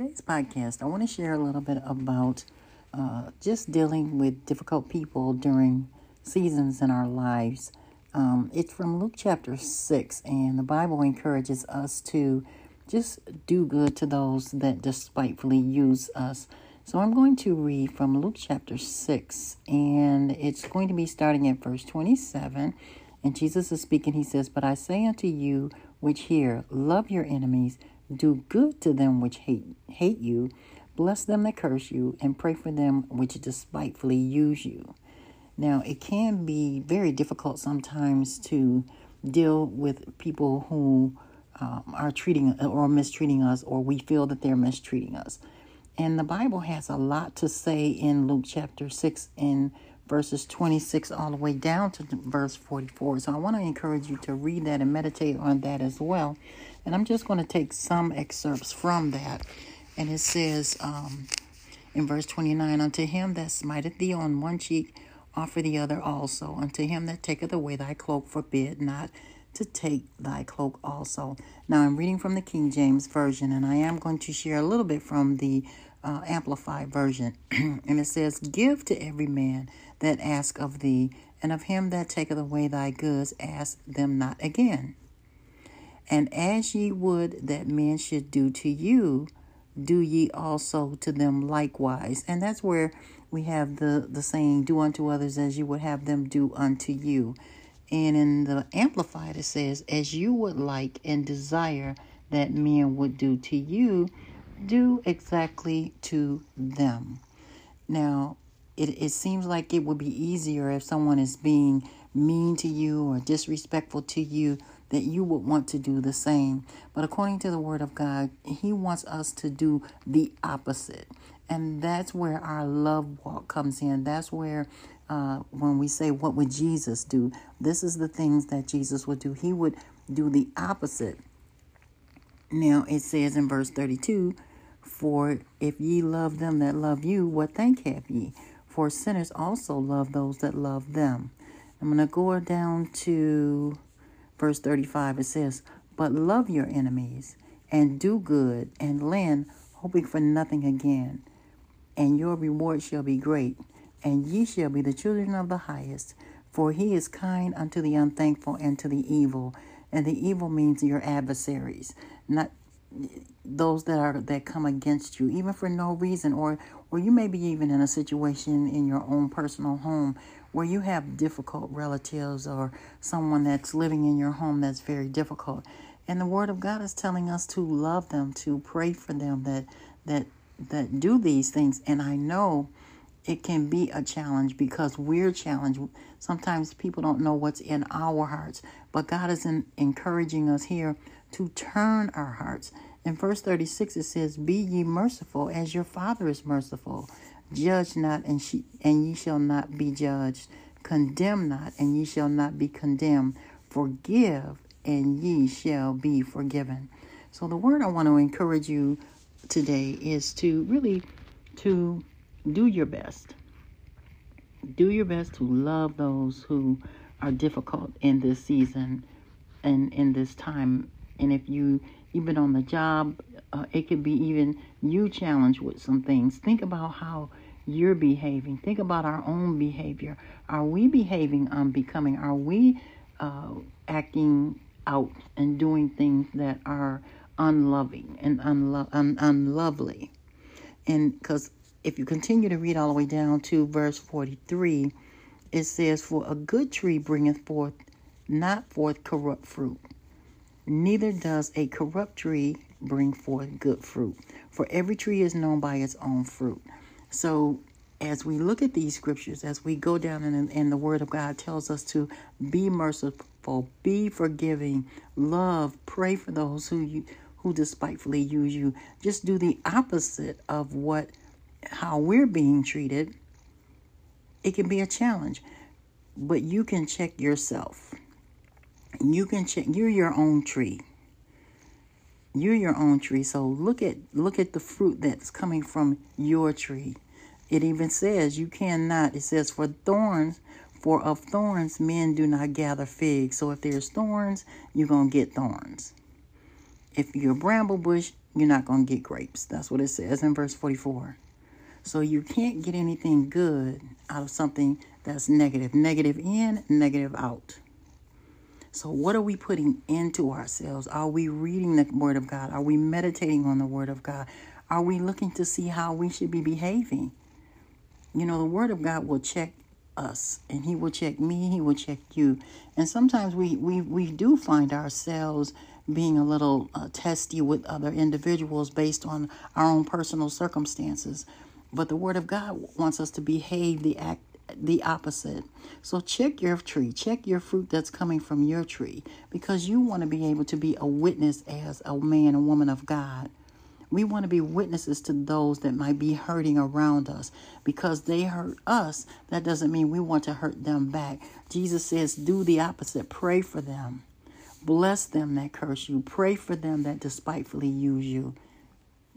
today's podcast, I want to share a little bit about uh, just dealing with difficult people during seasons in our lives. Um, it's from Luke chapter 6, and the Bible encourages us to just do good to those that despitefully use us. So I'm going to read from Luke chapter 6, and it's going to be starting at verse 27. And Jesus is speaking. He says, But I say unto you which hear, love your enemies, do good to them which hate, hate you, bless them that curse you, and pray for them which despitefully use you. Now, it can be very difficult sometimes to deal with people who um, are treating or mistreating us, or we feel that they're mistreating us. And the Bible has a lot to say in Luke chapter 6 and verses 26 all the way down to verse 44. So I want to encourage you to read that and meditate on that as well. And I'm just going to take some excerpts from that. And it says um, in verse 29 Unto him that smiteth thee on one cheek, offer the other also. Unto him that taketh away thy cloak, forbid not to take thy cloak also. Now I'm reading from the King James Version, and I am going to share a little bit from the uh, Amplified Version. and it says, Give to every man that ask of thee, and of him that taketh away thy goods, ask them not again. And as ye would that men should do to you, do ye also to them likewise. And that's where we have the, the saying, Do unto others as you would have them do unto you. And in the Amplified, it says, As you would like and desire that men would do to you, do exactly to them. Now, it, it seems like it would be easier if someone is being mean to you or disrespectful to you that you would want to do the same. But according to the Word of God, He wants us to do the opposite. And that's where our love walk comes in. That's where, uh, when we say, What would Jesus do? This is the things that Jesus would do. He would do the opposite. Now, it says in verse 32 For if ye love them that love you, what thank have ye? For sinners also love those that love them. I'm going to go down to verse 35, it says, But love your enemies, and do good, and lend, hoping for nothing again. And your reward shall be great, and ye shall be the children of the highest. For he is kind unto the unthankful and to the evil. And the evil means your adversaries, not those that are that come against you, even for no reason, or or you may be even in a situation in your own personal home where you have difficult relatives or someone that's living in your home that's very difficult. And the word of God is telling us to love them, to pray for them that that that do these things. And I know it can be a challenge because we're challenged. Sometimes people don't know what's in our hearts, but God is in, encouraging us here to turn our hearts. In verse 36, it says, Be ye merciful as your Father is merciful. Judge not, and, she, and ye shall not be judged. Condemn not, and ye shall not be condemned. Forgive, and ye shall be forgiven. So the word I want to encourage you today is to really to do your best. Do your best to love those who are difficult in this season and in this time. And if you even on the job, uh, it could be even you challenged with some things. Think about how you're behaving. Think about our own behavior. Are we behaving unbecoming? Are we uh, acting out and doing things that are unloving and unlo- un- unlovely? And because if you continue to read all the way down to verse 43, it says, For a good tree bringeth forth not forth corrupt fruit, neither does a corrupt tree bring forth good fruit. For every tree is known by its own fruit. So, as we look at these scriptures, as we go down and, and the Word of God tells us to be merciful, be forgiving, love, pray for those who you who despitefully use you. Just do the opposite of what how we're being treated. It can be a challenge, but you can check yourself. You can check. You're your own tree. You're your own tree. So look at look at the fruit that's coming from your tree. It even says you cannot. It says for thorns, for of thorns men do not gather figs. So if there's thorns, you're gonna get thorns. If you're a bramble bush, you're not going to get grapes. That's what it says in verse 44. So you can't get anything good out of something that's negative. Negative in, negative out. So, what are we putting into ourselves? Are we reading the Word of God? Are we meditating on the Word of God? Are we looking to see how we should be behaving? You know, the Word of God will check us and He will check me, He will check you. And sometimes we, we, we do find ourselves being a little uh, testy with other individuals based on our own personal circumstances. But the Word of God wants us to behave the act the opposite. So check your tree, check your fruit that's coming from your tree because you want to be able to be a witness as a man and woman of God. We want to be witnesses to those that might be hurting around us because they hurt us. That doesn't mean we want to hurt them back. Jesus says, do the opposite. Pray for them. Bless them that curse you. Pray for them that despitefully use you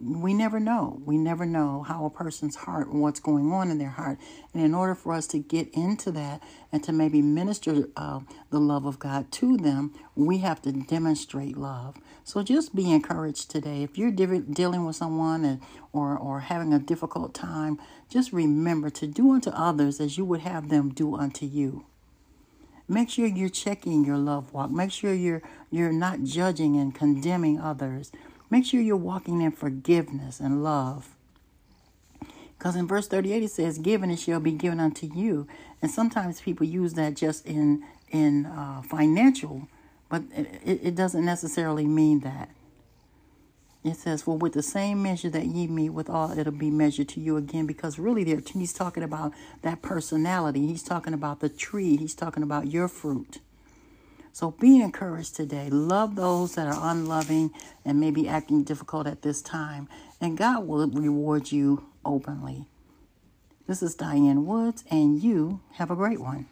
we never know. We never know how a person's heart and what's going on in their heart. And in order for us to get into that and to maybe minister uh, the love of God to them, we have to demonstrate love. So just be encouraged today. If you're dealing with someone and, or, or having a difficult time, just remember to do unto others as you would have them do unto you. Make sure you're checking your love walk. Make sure you're you're not judging and condemning others Make sure you're walking in forgiveness and love. Because in verse 38 it says, Given it shall be given unto you. And sometimes people use that just in in uh, financial, but it, it doesn't necessarily mean that. It says, Well, with the same measure that ye mete with all, it'll be measured to you again. Because really, there he's talking about that personality. He's talking about the tree. He's talking about your fruit. So be encouraged today. Love those that are unloving and maybe acting difficult at this time, and God will reward you openly. This is Diane Woods, and you have a great one.